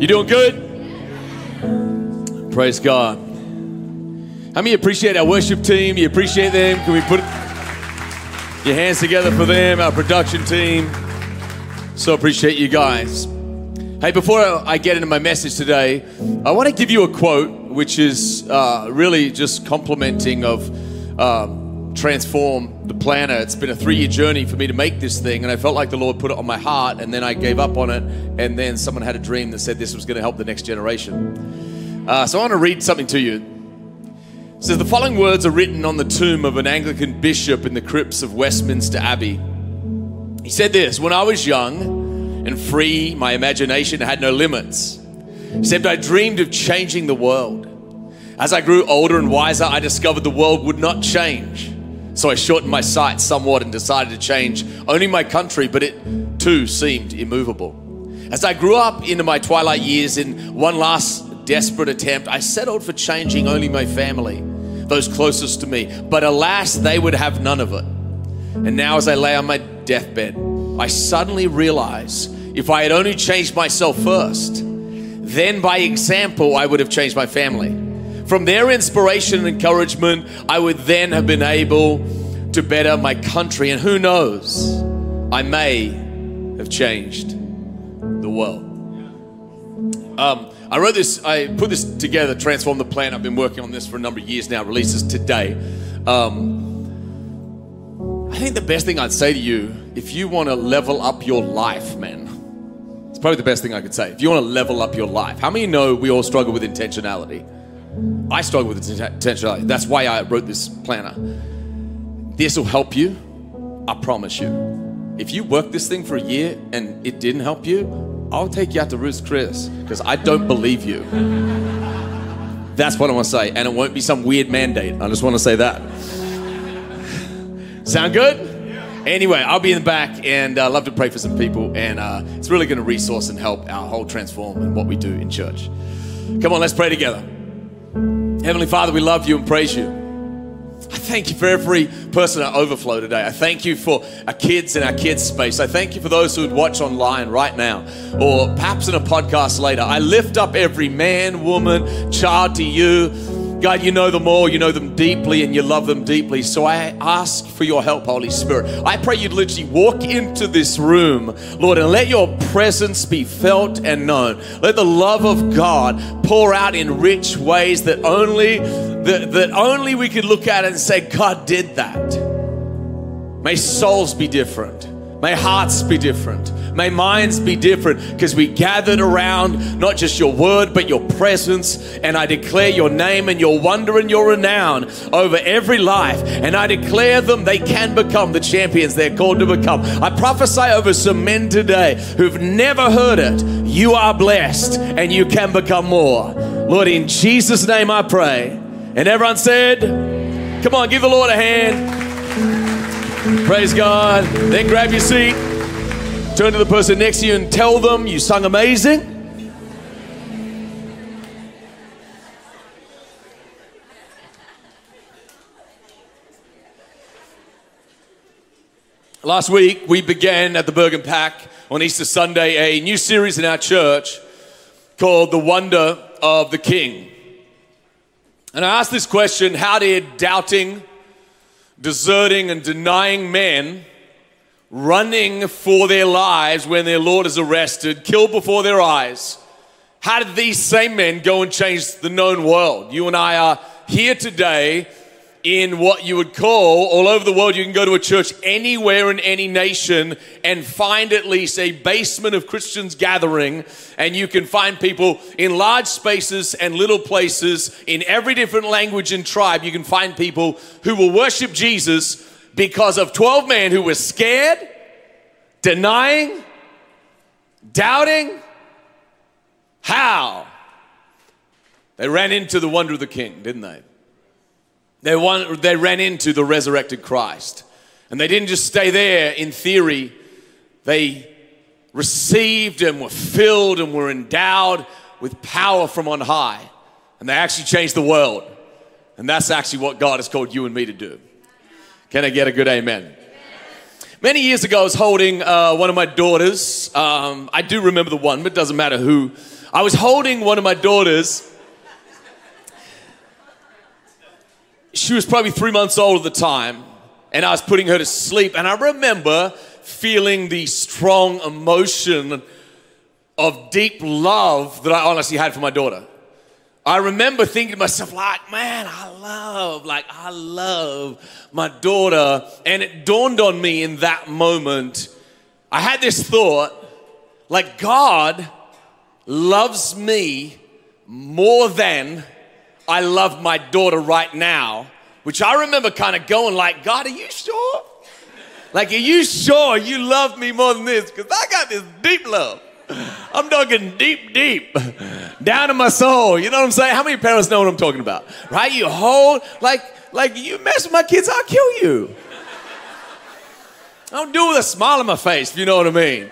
You doing good? Praise God. How many appreciate our worship team? You appreciate them? Can we put your hands together for them, our production team? So appreciate you guys. Hey, before I get into my message today, I want to give you a quote, which is uh, really just complimenting of um, transform the planner. It's been a three-year journey for me to make this thing, and I felt like the Lord put it on my heart, and then I gave up on it, and then someone had a dream that said this was going to help the next generation. Uh, so I want to read something to you. It says the following words are written on the tomb of an Anglican bishop in the crypts of Westminster Abbey. He said this: When I was young and free. My imagination had no limits, except I dreamed of changing the world. As I grew older and wiser, I discovered the world would not change. So I shortened my sights somewhat and decided to change only my country, but it too seemed immovable. As I grew up into my twilight years, in one last desperate attempt, I settled for changing only my family, those closest to me. But alas, they would have none of it. And now, as I lay on my deathbed, I suddenly realize if I had only changed myself first, then by example, I would have changed my family. From their inspiration and encouragement, I would then have been able to better my country. And who knows, I may have changed the world. Um, I wrote this, I put this together, Transform the Plan. I've been working on this for a number of years now, releases today. Um, I think the best thing I'd say to you, if you want to level up your life, man, it's probably the best thing I could say. If you want to level up your life, how many know we all struggle with intentionality? I struggle with intentionality. That's why I wrote this planner. This will help you. I promise you. If you work this thing for a year and it didn't help you, I'll take you out to Ruth's Chris because I don't believe you. That's what I want to say. And it won't be some weird mandate. I just want to say that. Sound good? Anyway, I'll be in the back and uh, love to pray for some people. And uh, it's really going to resource and help our whole transform and what we do in church. Come on, let's pray together. Heavenly Father, we love you and praise you. I thank you for every person at Overflow today. I thank you for our kids in our kids' space. I thank you for those who would watch online right now or perhaps in a podcast later. I lift up every man, woman, child to you God, you know them all, you know them deeply, and you love them deeply. So I ask for your help, Holy Spirit. I pray you'd literally walk into this room, Lord, and let your presence be felt and known. Let the love of God pour out in rich ways that only that, that only we could look at and say, God did that. May souls be different. May hearts be different. May minds be different because we gathered around not just your word, but your presence. And I declare your name and your wonder and your renown over every life. And I declare them they can become the champions they're called to become. I prophesy over some men today who've never heard it. You are blessed and you can become more. Lord, in Jesus' name I pray. And everyone said, Come on, give the Lord a hand. Praise God. Then grab your seat. Turn to the person next to you and tell them you sung amazing. Last week, we began at the Bergen PAC on Easter Sunday a new series in our church called The Wonder of the King. And I asked this question How did doubting, deserting and denying men, running for their lives when their Lord is arrested, killed before their eyes. How did these same men go and change the known world? You and I are here today in what you would call all over the world. You can go to a church anywhere in any nation and find at least a basement of Christians gathering, and you can find people in large spaces and little places in every different language and tribe. You can find people who will worship Jesus because of 12 men who were scared, denying, doubting. How? They ran into the wonder of the king, didn't they? They, won, they ran into the resurrected Christ. And they didn't just stay there in theory, they received and were filled and were endowed with power from on high. And they actually changed the world. And that's actually what God has called you and me to do. Can I get a good amen? Many years ago, I was holding uh, one of my daughters. Um, I do remember the one, but it doesn't matter who. I was holding one of my daughters. She was probably three months old at the time, and I was putting her to sleep. And I remember feeling the strong emotion of deep love that I honestly had for my daughter. I remember thinking to myself, like, man, I love, like, I love my daughter. And it dawned on me in that moment, I had this thought, like, God loves me more than I love my daughter right now, which I remember kind of going, like, God, are you sure? Like, are you sure you love me more than this? Because I got this deep love. I'm talking deep, deep, down in my soul. You know what I'm saying? How many parents know what I'm talking about? Right? You hold, like, like you mess with my kids, I'll kill you. I don't do it with a smile on my face, if you know what I mean.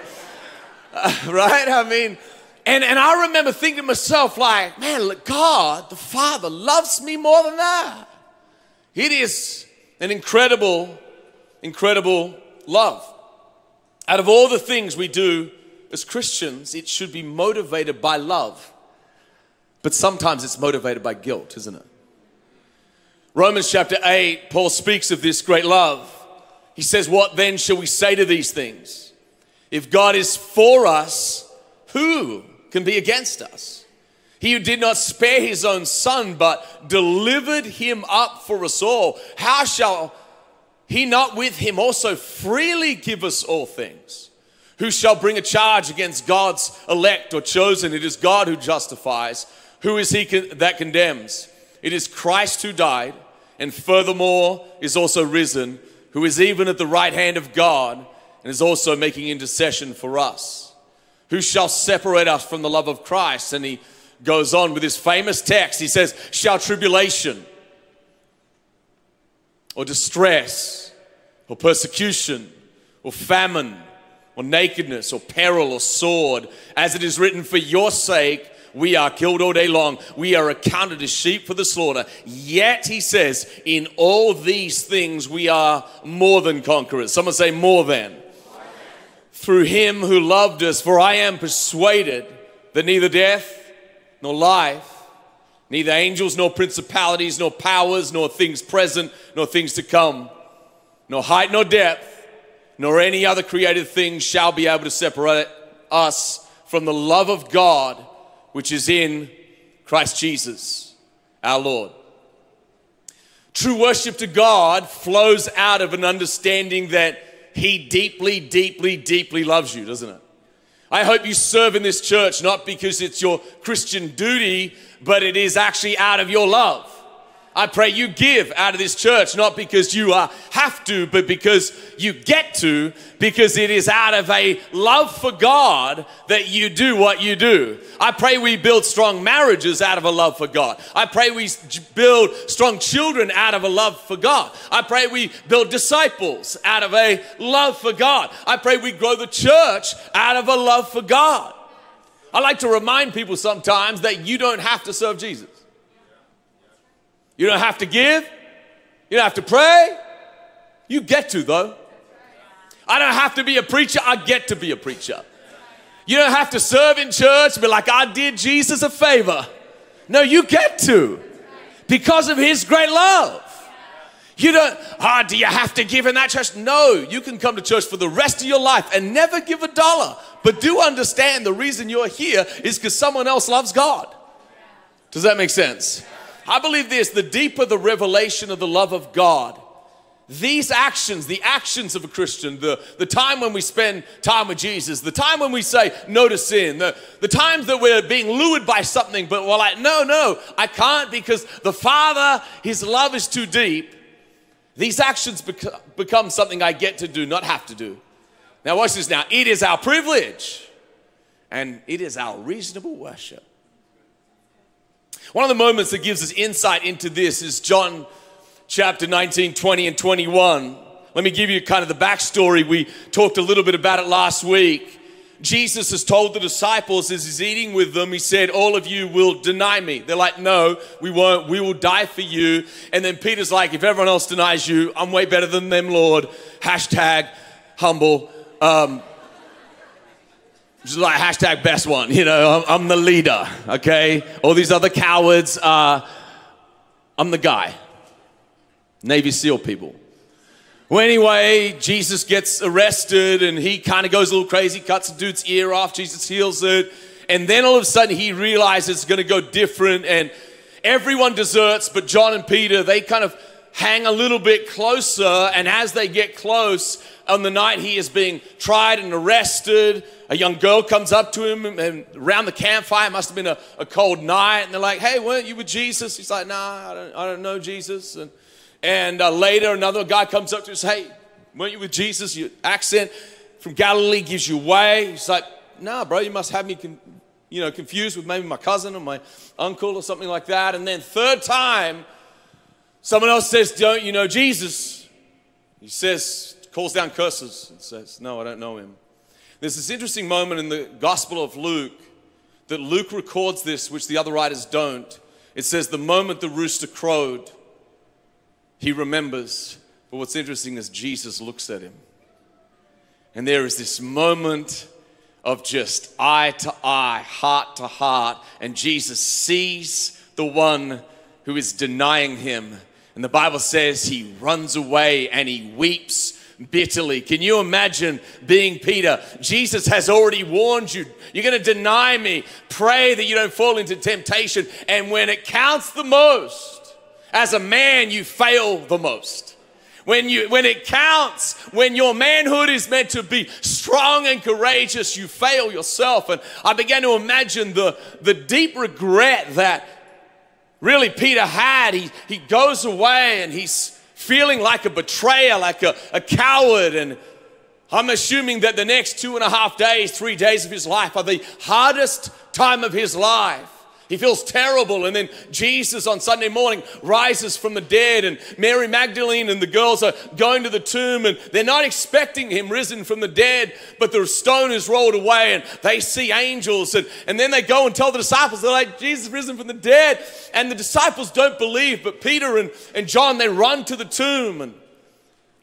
Uh, right? I mean, and, and I remember thinking to myself, like, man, look, God, the Father, loves me more than that. It is an incredible, incredible love. Out of all the things we do as Christians, it should be motivated by love. But sometimes it's motivated by guilt, isn't it? Romans chapter 8, Paul speaks of this great love. He says, What then shall we say to these things? If God is for us, who can be against us? He who did not spare his own son, but delivered him up for us all, how shall he not with him also freely give us all things? Who shall bring a charge against God's elect or chosen? It is God who justifies. Who is he that condemns? It is Christ who died, and furthermore is also risen, who is even at the right hand of God, and is also making intercession for us. Who shall separate us from the love of Christ? And he goes on with his famous text. He says, Shall tribulation or distress or persecution or famine or nakedness or peril or sword. As it is written, For your sake we are killed all day long. We are accounted as sheep for the slaughter. Yet, he says, in all these things we are more than conquerors. Someone say, more than. Through him who loved us, for I am persuaded that neither death nor life, neither angels nor principalities, nor powers, nor things present, nor things to come, nor height nor depth nor any other created thing shall be able to separate us from the love of God which is in Christ Jesus, our Lord. True worship to God flows out of an understanding that He deeply, deeply, deeply loves you, doesn't it? I hope you serve in this church not because it's your Christian duty, but it is actually out of your love. I pray you give out of this church, not because you uh, have to, but because you get to, because it is out of a love for God that you do what you do. I pray we build strong marriages out of a love for God. I pray we build strong children out of a love for God. I pray we build disciples out of a love for God. I pray we grow the church out of a love for God. I like to remind people sometimes that you don't have to serve Jesus. You don't have to give. You don't have to pray. You get to, though. I don't have to be a preacher. I get to be a preacher. You don't have to serve in church, be like, I did Jesus a favor. No, you get to because of his great love. You don't, ah, oh, do you have to give in that church? No, you can come to church for the rest of your life and never give a dollar. But do understand the reason you're here is because someone else loves God. Does that make sense? I believe this the deeper the revelation of the love of God, these actions, the actions of a Christian, the, the time when we spend time with Jesus, the time when we say no to sin, the, the times that we're being lured by something, but we're like, no, no, I can't because the Father, His love is too deep. These actions bec- become something I get to do, not have to do. Now, watch this now. It is our privilege and it is our reasonable worship One of the moments that gives us insight into this is John chapter 19, 20, and 21. Let me give you kind of the backstory. We talked a little bit about it last week. Jesus has told the disciples as he's eating with them, he said, All of you will deny me. They're like, No, we won't. We will die for you. And then Peter's like, If everyone else denies you, I'm way better than them, Lord. Hashtag humble. Um, just like hashtag best one, you know, I'm, I'm the leader, okay? All these other cowards, uh, I'm the guy. Navy SEAL people. Well, anyway, Jesus gets arrested and he kind of goes a little crazy, cuts a dude's ear off. Jesus heals it. And then all of a sudden he realizes it's going to go different and everyone deserts, but John and Peter, they kind of hang a little bit closer. And as they get close, on the night he is being tried and arrested, a young girl comes up to him and around the campfire, it must have been a, a cold night, and they're like, Hey, weren't you with Jesus? He's like, Nah, I don't, I don't know Jesus. And and uh, later, another guy comes up to us, hey, weren't you with Jesus? Your accent from Galilee gives you away. He's like, nah, bro, you must have me, con- you know, confused with maybe my cousin or my uncle or something like that. And then third time, someone else says, don't you know Jesus? He says, calls down curses and says, no, I don't know him. There's this interesting moment in the Gospel of Luke that Luke records this, which the other writers don't. It says, the moment the rooster crowed, he remembers. But what's interesting is Jesus looks at him. And there is this moment of just eye to eye, heart to heart. And Jesus sees the one who is denying him. And the Bible says he runs away and he weeps bitterly. Can you imagine being Peter? Jesus has already warned you. You're going to deny me. Pray that you don't fall into temptation. And when it counts the most, as a man, you fail the most. When, you, when it counts, when your manhood is meant to be strong and courageous, you fail yourself. And I began to imagine the, the deep regret that really Peter had. He, he goes away and he's feeling like a betrayer, like a, a coward. And I'm assuming that the next two and a half days, three days of his life are the hardest time of his life. He feels terrible. And then Jesus on Sunday morning rises from the dead, and Mary Magdalene and the girls are going to the tomb, and they're not expecting him risen from the dead, but the stone is rolled away, and they see angels. And, and then they go and tell the disciples, they're like, Jesus risen from the dead. And the disciples don't believe, but Peter and, and John, they run to the tomb. And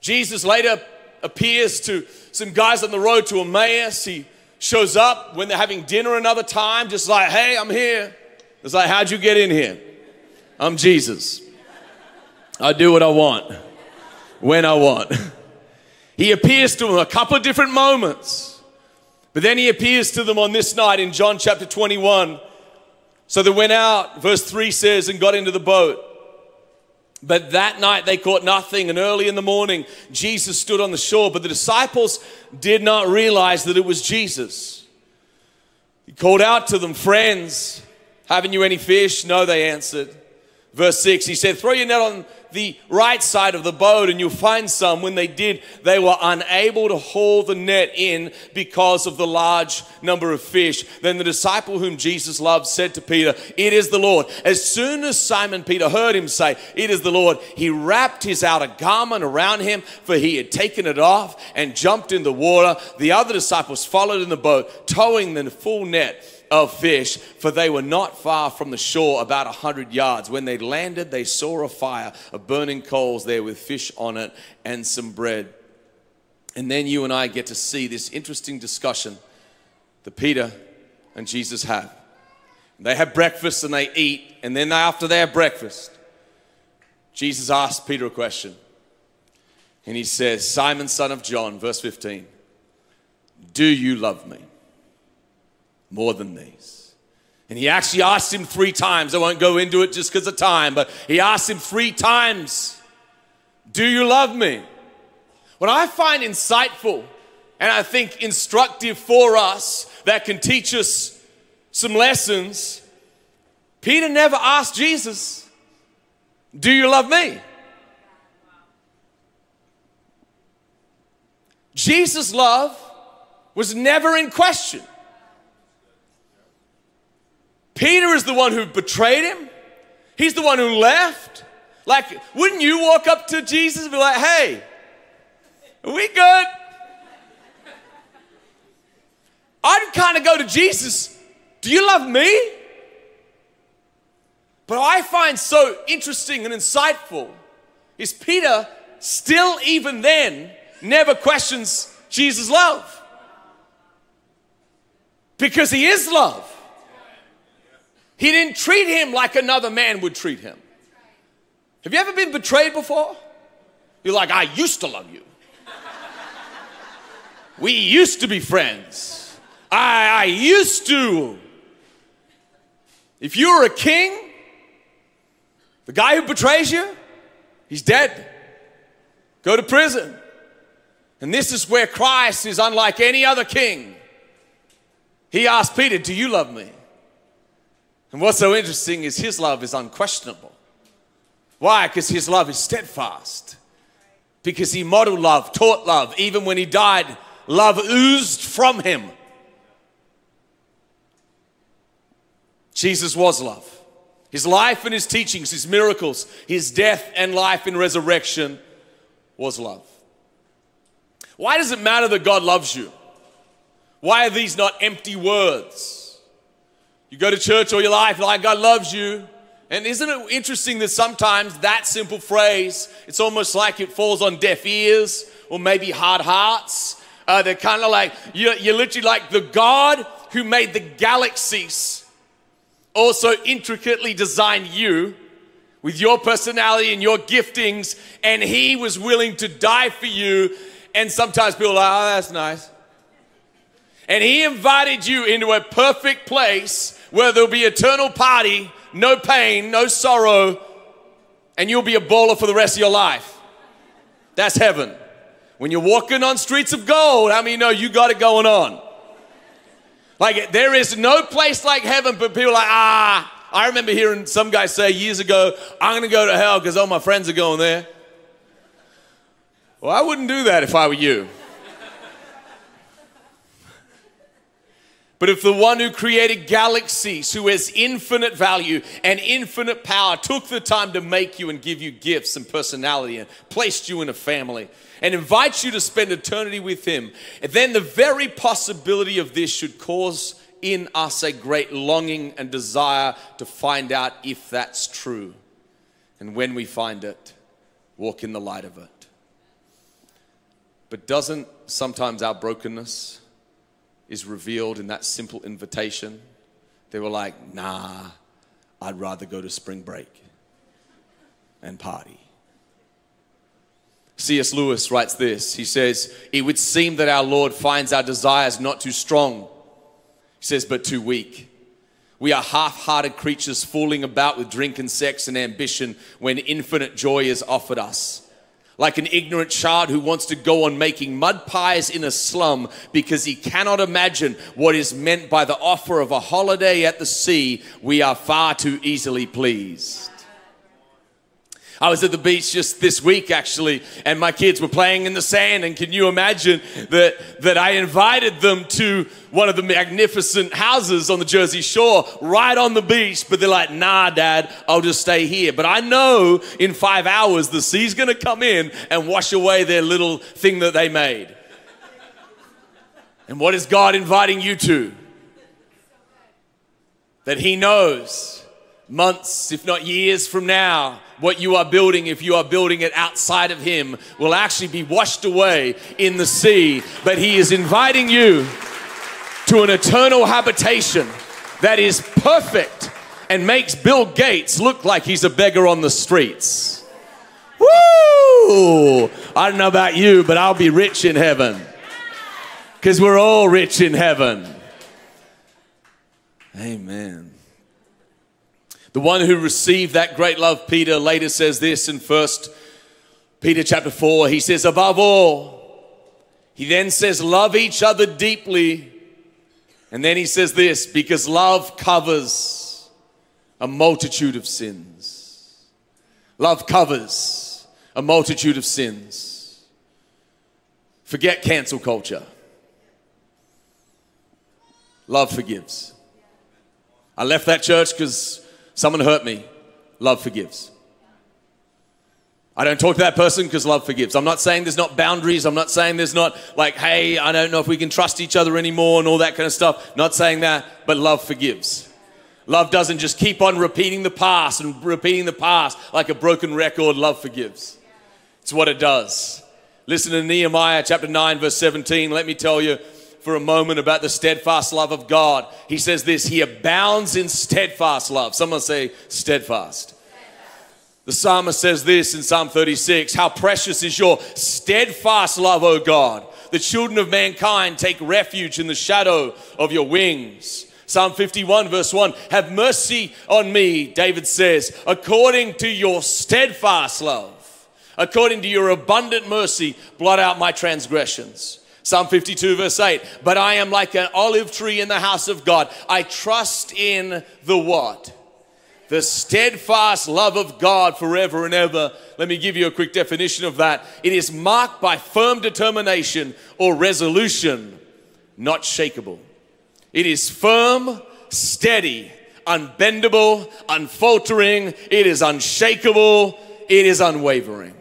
Jesus later appears to some guys on the road to Emmaus. He shows up when they're having dinner another time, just like, hey, I'm here. It's like, how'd you get in here? I'm Jesus. I do what I want, when I want. He appears to them a couple of different moments, but then he appears to them on this night in John chapter 21. So they went out, verse 3 says, and got into the boat. But that night they caught nothing, and early in the morning, Jesus stood on the shore. But the disciples did not realize that it was Jesus. He called out to them, Friends, haven't you any fish? No, they answered. Verse 6, he said, Throw your net on the right side of the boat and you'll find some. When they did, they were unable to haul the net in because of the large number of fish. Then the disciple whom Jesus loved said to Peter, It is the Lord. As soon as Simon Peter heard him say, It is the Lord, he wrapped his outer garment around him, for he had taken it off and jumped in the water. The other disciples followed in the boat, towing the full net of fish, for they were not far from the shore, about a hundred yards. When they landed, they saw a fire of burning coals there with fish on it and some bread. And then you and I get to see this interesting discussion that Peter and Jesus have. They have breakfast and they eat, and then after have breakfast, Jesus asks Peter a question. And he says, Simon, son of John, verse 15, do you love me? More than these. And he actually asked him three times. I won't go into it just because of time, but he asked him three times, Do you love me? What I find insightful and I think instructive for us that can teach us some lessons, Peter never asked Jesus, Do you love me? Jesus' love was never in question. Peter is the one who betrayed him. He's the one who left. Like, wouldn't you walk up to Jesus and be like, hey, are we good? I'd kind of go to Jesus, do you love me? But I find so interesting and insightful is Peter still, even then, never questions Jesus' love. Because he is love. He didn't treat him like another man would treat him. Have you ever been betrayed before? You're like, I used to love you. We used to be friends. I, I used to. If you were a king, the guy who betrays you, he's dead. Go to prison. And this is where Christ is unlike any other king. He asked Peter, Do you love me? And what's so interesting is his love is unquestionable. Why? Because his love is steadfast. Because he modeled love, taught love. Even when he died, love oozed from him. Jesus was love. His life and his teachings, his miracles, his death and life in resurrection was love. Why does it matter that God loves you? Why are these not empty words? You go to church all your life, like God loves you. And isn't it interesting that sometimes that simple phrase, it's almost like it falls on deaf ears or maybe hard hearts. Uh, they're kind of like, you're, you're literally like the God who made the galaxies also intricately designed you with your personality and your giftings, and He was willing to die for you. And sometimes people are like, oh, that's nice. And He invited you into a perfect place where there'll be eternal party, no pain, no sorrow, and you'll be a baller for the rest of your life. That's heaven. When you're walking on streets of gold, how many know you got it going on? Like there is no place like heaven, but people like, ah. I remember hearing some guy say years ago, I'm gonna go to hell because all my friends are going there. Well, I wouldn't do that if I were you. But if the one who created galaxies, who has infinite value and infinite power, took the time to make you and give you gifts and personality and placed you in a family and invites you to spend eternity with him, then the very possibility of this should cause in us a great longing and desire to find out if that's true. And when we find it, walk in the light of it. But doesn't sometimes our brokenness, is revealed in that simple invitation, they were like, nah, I'd rather go to spring break and party. C.S. Lewis writes this. He says, It would seem that our Lord finds our desires not too strong, he says, but too weak. We are half hearted creatures fooling about with drink and sex and ambition when infinite joy is offered us like an ignorant child who wants to go on making mud pies in a slum because he cannot imagine what is meant by the offer of a holiday at the sea, we are far too easily pleased. I was at the beach just this week actually, and my kids were playing in the sand. And can you imagine that, that I invited them to one of the magnificent houses on the Jersey Shore, right on the beach? But they're like, nah, dad, I'll just stay here. But I know in five hours the sea's gonna come in and wash away their little thing that they made. And what is God inviting you to? That He knows months, if not years from now, what you are building, if you are building it outside of Him, will actually be washed away in the sea. But He is inviting you to an eternal habitation that is perfect and makes Bill Gates look like he's a beggar on the streets. Woo! I don't know about you, but I'll be rich in heaven. Because we're all rich in heaven. Amen. The one who received that great love, Peter, later says this in First Peter chapter 4. He says, above all, he then says, love each other deeply. And then he says this, because love covers a multitude of sins. Love covers a multitude of sins. Forget cancel culture. Love forgives. I left that church because Someone hurt me. love forgives. I don't talk to that person because love forgives. I'm not saying there's not boundaries. I'm not saying there's not like, hey, I don't know if we can trust each other anymore and all that kind of stuff. Not saying that, but love forgives. Love doesn't just keep on repeating the past and repeating the past like a broken record. Love forgives. It's what it does. Listen to Nehemiah chapter 9, verse 17. Let me tell you for a moment about the steadfast love of God. He says this He abounds in steadfast love. Someone say, steadfast. The psalmist says this in Psalm 36 How precious is your steadfast love, O God! The children of mankind take refuge in the shadow of your wings. Psalm 51, verse 1 Have mercy on me, David says, according to your steadfast love. According to your abundant mercy, blot out my transgressions. Psalm 52, verse 8 But I am like an olive tree in the house of God. I trust in the what? the steadfast love of God forever and ever. Let me give you a quick definition of that. It is marked by firm determination or resolution, not shakable. It is firm, steady, unbendable, unfaltering. It is unshakable. It is unwavering.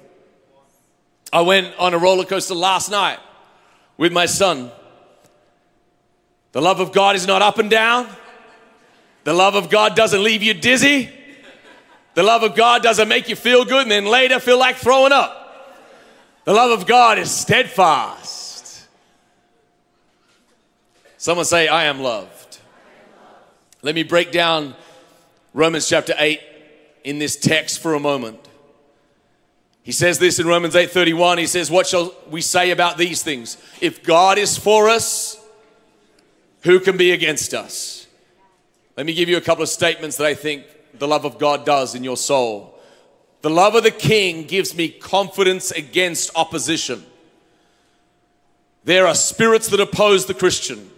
I went on a roller coaster last night with my son. The love of God is not up and down. The love of God doesn't leave you dizzy. The love of God doesn't make you feel good and then later feel like throwing up. The love of God is steadfast. Someone say, I am loved. Let me break down Romans chapter 8 in this text for a moment. He says this in Romans 8:31. He says, "What shall we say about these things? If God is for us, who can be against us?" Let me give you a couple of statements that I think the love of God does in your soul. The love of the King gives me confidence against opposition. There are spirits that oppose the Christian.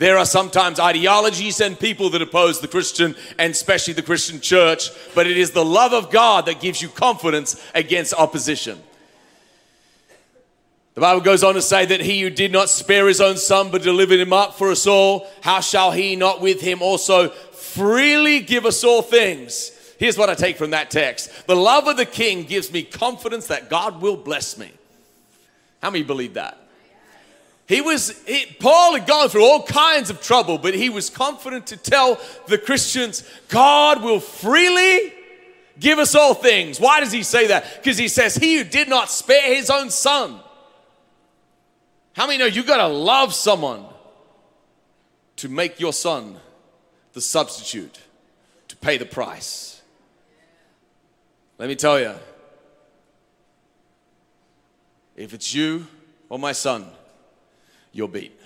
There are sometimes ideologies and people that oppose the Christian and especially the Christian church, but it is the love of God that gives you confidence against opposition. The Bible goes on to say that he who did not spare his own son but delivered him up for us all, how shall he not with him also freely give us all things? Here's what I take from that text The love of the king gives me confidence that God will bless me. How many believe that? He was, he, Paul had gone through all kinds of trouble, but he was confident to tell the Christians, God will freely give us all things. Why does he say that? Because he says, He who did not spare his own son how many know you got to love someone to make your son the substitute, to pay the price? Let me tell you, if it's you or my son, you're beat.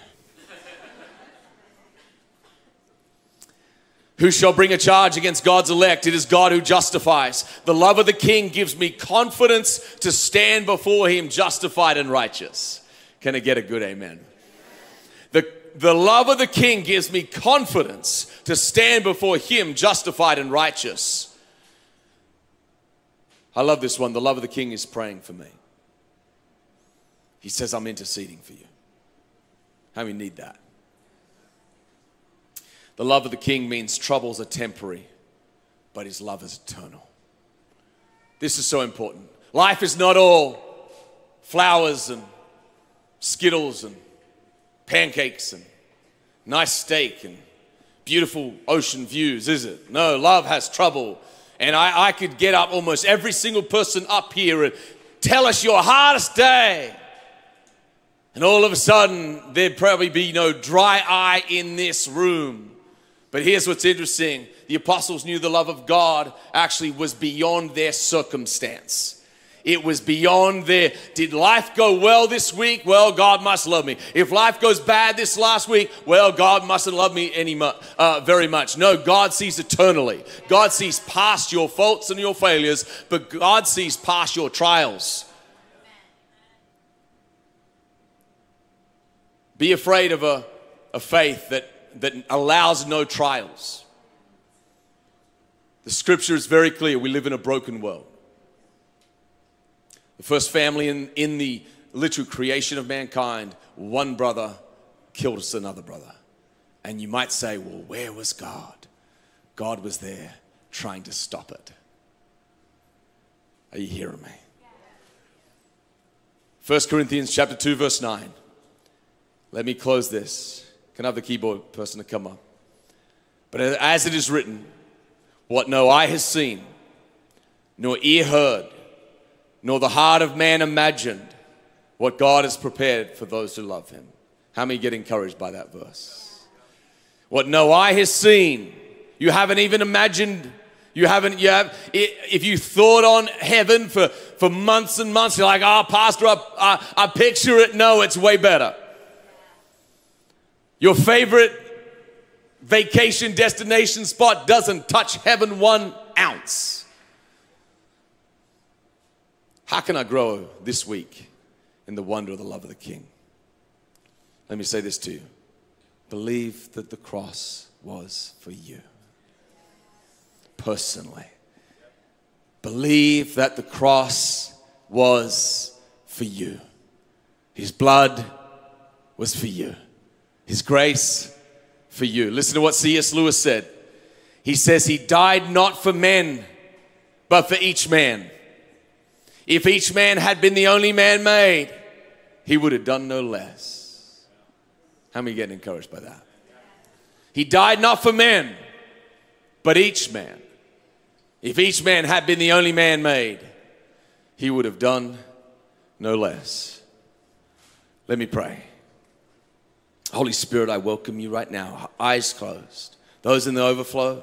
Who shall bring a charge against God's elect? It is God who justifies. The love of the king gives me confidence to stand before him justified and righteous. Can I get a good amen? The, the love of the king gives me confidence to stand before him justified and righteous. I love this one. The love of the king is praying for me. He says, I'm interceding for you. How many need that? The love of the king means troubles are temporary, but his love is eternal. This is so important. Life is not all flowers and Skittles and pancakes and nice steak and beautiful ocean views, is it? No, love has trouble. And I, I could get up almost every single person up here and tell us your hardest day. And all of a sudden, there'd probably be no dry eye in this room. But here's what's interesting the apostles knew the love of God actually was beyond their circumstance. It was beyond their, Did life go well this week? Well, God must love me. If life goes bad this last week, well, God mustn't love me any uh, very much. No, God sees eternally. God sees past your faults and your failures, but God sees past your trials. Be afraid of a, a faith that, that allows no trials. The scripture is very clear. We live in a broken world. The first family in, in the literal creation of mankind, one brother killed another brother. And you might say, well, where was God? God was there trying to stop it. Are you hearing me? 1 Corinthians chapter 2 verse 9. Let me close this. Can I have the keyboard person to come up? But as it is written, what no eye has seen, nor ear heard, nor the heart of man imagined, what God has prepared for those who love him. How many get encouraged by that verse? What no eye has seen, you haven't even imagined you haven't, you have, if you thought on heaven for, for months and months, you're like, oh, Pastor, I, I, I picture it. No, it's way better. Your favorite vacation destination spot doesn't touch heaven one ounce. How can I grow this week in the wonder of the love of the King? Let me say this to you believe that the cross was for you personally. Believe that the cross was for you. His blood was for you. His grace for you. Listen to what C.S. Lewis said. He says, He died not for men, but for each man. If each man had been the only man made, he would have done no less. How many getting encouraged by that? He died not for men, but each man. If each man had been the only man made, he would have done no less. Let me pray. Holy Spirit, I welcome you right now, eyes closed. Those in the overflow,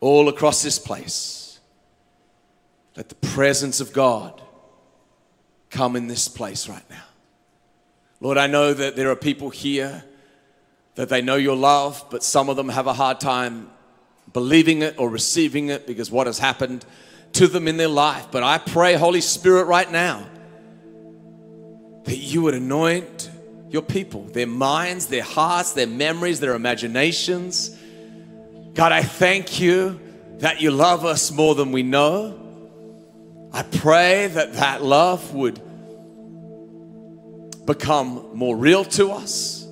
all across this place. Let the presence of God come in this place right now. Lord, I know that there are people here that they know your love, but some of them have a hard time believing it or receiving it because what has happened to them in their life. But I pray, Holy Spirit, right now, that you would anoint your people, their minds, their hearts, their memories, their imaginations. God, I thank you that you love us more than we know. I pray that that love would become more real to us.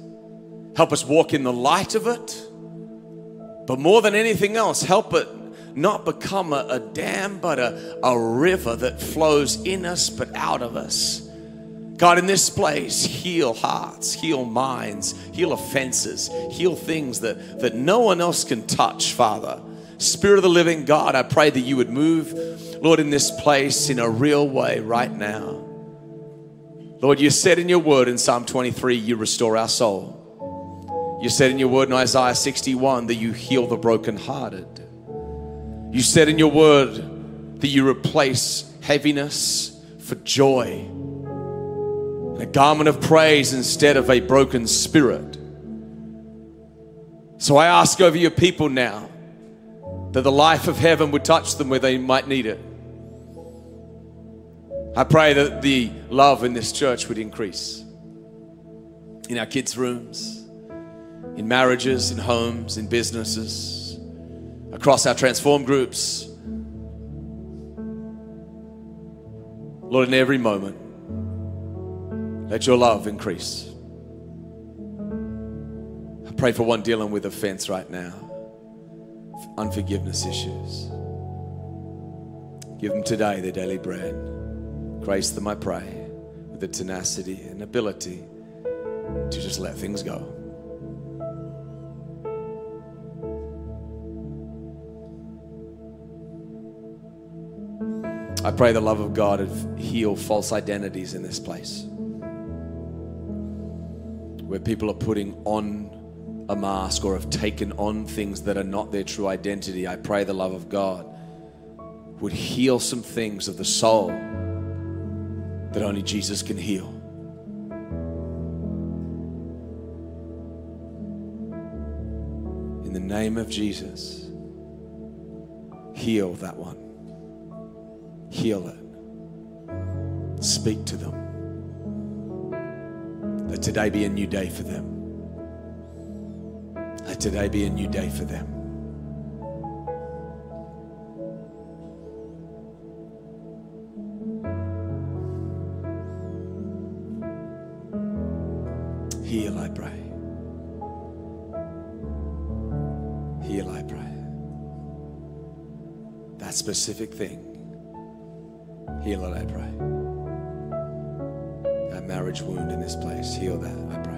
Help us walk in the light of it. But more than anything else, help it not become a, a dam, but a, a river that flows in us but out of us. God, in this place, heal hearts, heal minds, heal offenses, heal things that, that no one else can touch, Father. Spirit of the living God, I pray that you would move, Lord, in this place in a real way right now. Lord, you said in your word in Psalm 23, you restore our soul. You said in your word in Isaiah 61 that you heal the brokenhearted. You said in your word that you replace heaviness for joy a garment of praise instead of a broken spirit. So I ask over your people now that the life of heaven would touch them where they might need it. I pray that the love in this church would increase in our kids' rooms in marriages, in homes, in businesses, across our transform groups. Lord, in every moment, let your love increase. I pray for one dealing with offense right now, unforgiveness issues. Give them today their daily bread. Grace them, I pray, with the tenacity and ability to just let things go. I pray the love of God would heal false identities in this place. Where people are putting on a mask or have taken on things that are not their true identity. I pray the love of God would heal some things of the soul that only Jesus can heal. In the name of Jesus, heal that one. Heal it. Speak to them. Let today be a new day for them. Let today be a new day for them. Heal, I pray. Heal, I pray. that specific thing. Heal I pray. Marriage wound in this place, heal that, I pray.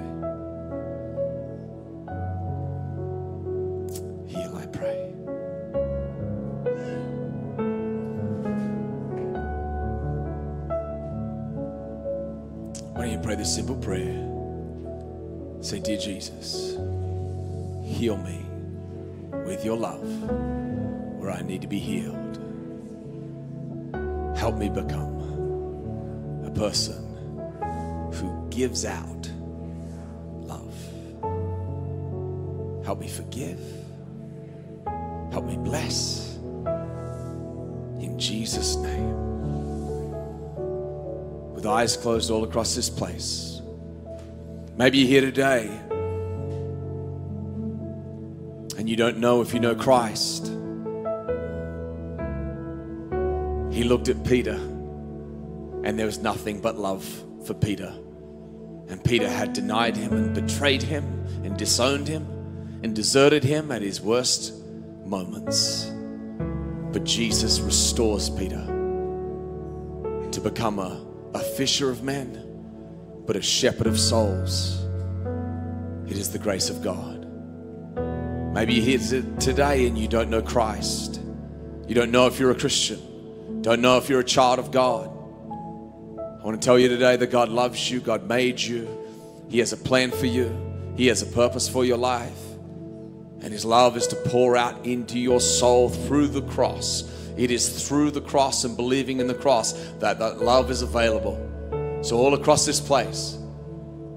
Heal, I pray. Why don't you pray this simple prayer? Say, Dear Jesus, heal me with your love where I need to be healed. Help me become a person who gives out love. Help me forgive. Help me bless. In Jesus' name. With eyes closed all across this place. Maybe you're here today and you don't know if you know Christ. He looked at Peter and there was nothing but love for Peter. And Peter had denied him and betrayed him and disowned him and deserted him at his worst moments. But Jesus restores Peter to become a, a fisher of men, but a shepherd of souls. It is the grace of God. Maybe you're here today and you don't know Christ. You don't know if you're a Christian. Don't know if you're a child of God. I want to tell you today that God loves you. God made you. He has a plan for you. He has a purpose for your life. And His love is to pour out into your soul through the cross. It is through the cross and believing in the cross that that love is available. So, all across this place,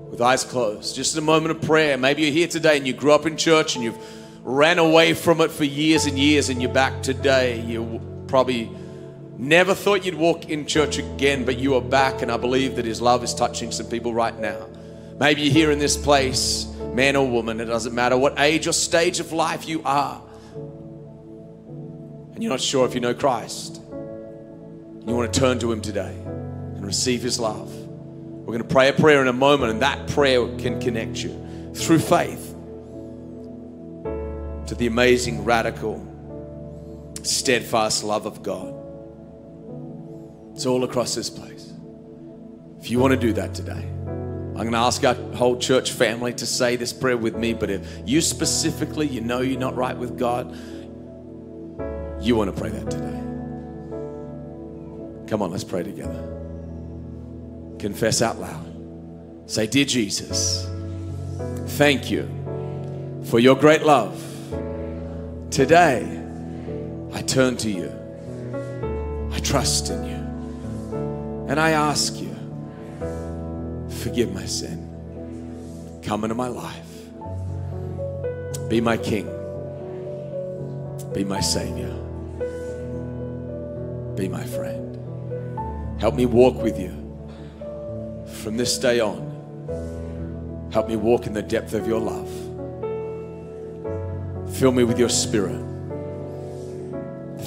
with eyes closed, just a moment of prayer, maybe you're here today and you grew up in church and you've ran away from it for years and years and you're back today. You're probably never thought you'd walk in church again, but you are back, and I believe that His love is touching some people right now. Maybe you're here in this place, man or woman, it doesn't matter what age or stage of life you are, and you're not sure if you know Christ. You want to turn to Him today and receive His love. We're going to pray a prayer in a moment, and that prayer can connect you through faith to the amazing, radical, steadfast love of God. It's all across this place. If you want to do that today, I'm going to ask our whole church family to say this prayer with me. But if you specifically, you know you're not right with God, you want to pray that today. Come on, let's pray together. Confess out loud. Say, Dear Jesus, thank you for your great love. Today, I turn to you. I trust in you. And I ask you, forgive my sin. Come into my life. Be my king. Be my savior. Be my friend. Help me walk with you from this day on. Help me walk in the depth of your love. Fill me with your spirit.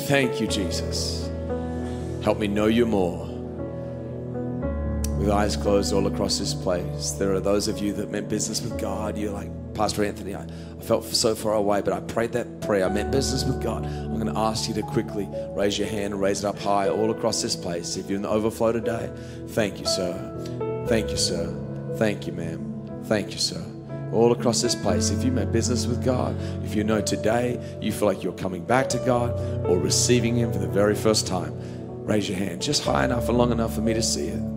Thank you, Jesus. Help me know you more. With eyes closed all across this place, there are those of you that meant business with God. You're like, Pastor Anthony, I, I felt so far away, but I prayed that prayer. I meant business with God. I'm going to ask you to quickly raise your hand and raise it up high all across this place. If you're in the overflow today, thank you, sir. Thank you, sir. Thank you, ma'am. Thank you, sir all across this place. If you make business with God, if you know today you feel like you're coming back to God or receiving Him for the very first time, raise your hand just high enough and long enough for me to see it.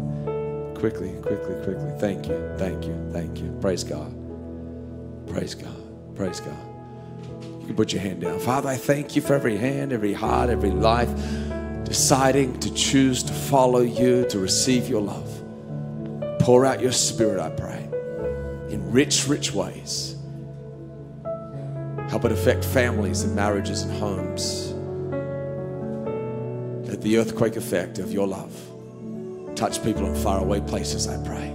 Quickly, quickly, quickly. Thank you, thank you, thank you. Praise God. Praise God. Praise God. You can put your hand down. Father, I thank you for every hand, every heart, every life deciding to choose to follow you, to receive your love. Pour out your spirit, I pray in rich, rich ways. Help it affect families and marriages and homes. Let the earthquake effect of your love touch people in faraway places, I pray.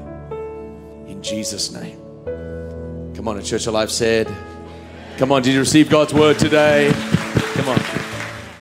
In Jesus' name. Come on, a Church Alive said, Come on, did you receive God's word today? Come on.